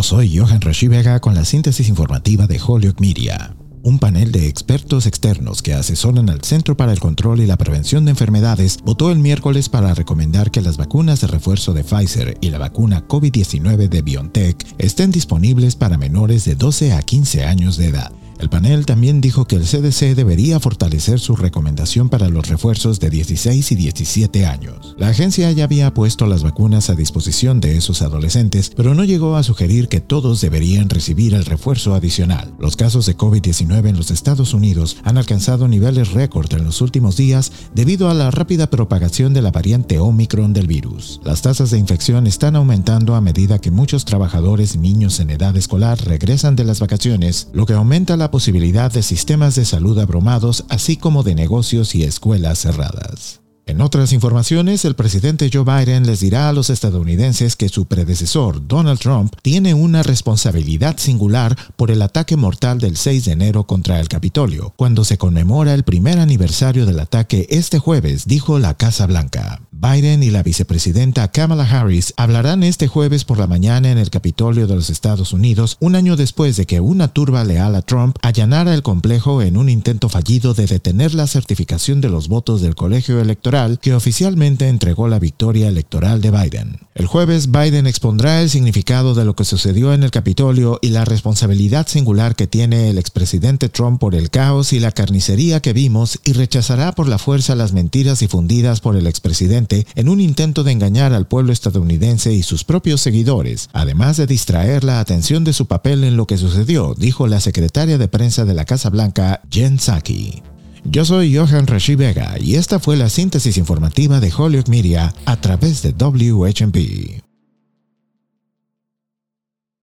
Yo soy Johan Rashi Vega con la síntesis informativa de Holyoke Media. Un panel de expertos externos que asesoran al Centro para el Control y la Prevención de Enfermedades votó el miércoles para recomendar que las vacunas de refuerzo de Pfizer y la vacuna COVID-19 de BioNTech estén disponibles para menores de 12 a 15 años de edad. El panel también dijo que el CDC debería fortalecer su recomendación para los refuerzos de 16 y 17 años. La agencia ya había puesto las vacunas a disposición de esos adolescentes, pero no llegó a sugerir que todos deberían recibir el refuerzo adicional. Los casos de COVID-19 en los Estados Unidos han alcanzado niveles récord en los últimos días debido a la rápida propagación de la variante Omicron del virus. Las tasas de infección están aumentando a medida que muchos trabajadores y niños en edad escolar regresan de las vacaciones, lo que aumenta la posibilidad de sistemas de salud abrumados, así como de negocios y escuelas cerradas. En otras informaciones, el presidente Joe Biden les dirá a los estadounidenses que su predecesor, Donald Trump, tiene una responsabilidad singular por el ataque mortal del 6 de enero contra el Capitolio, cuando se conmemora el primer aniversario del ataque este jueves, dijo la Casa Blanca. Biden y la vicepresidenta Kamala Harris hablarán este jueves por la mañana en el Capitolio de los Estados Unidos, un año después de que una turba leal a Trump allanara el complejo en un intento fallido de detener la certificación de los votos del colegio electoral que oficialmente entregó la victoria electoral de Biden. El jueves Biden expondrá el significado de lo que sucedió en el Capitolio y la responsabilidad singular que tiene el expresidente Trump por el caos y la carnicería que vimos y rechazará por la fuerza las mentiras difundidas por el expresidente en un intento de engañar al pueblo estadounidense y sus propios seguidores, además de distraer la atención de su papel en lo que sucedió, dijo la secretaria de prensa de la Casa Blanca, Jen Psaki. Yo soy Johan Rashi Vega y esta fue la síntesis informativa de Hollywood Media a través de WHMP.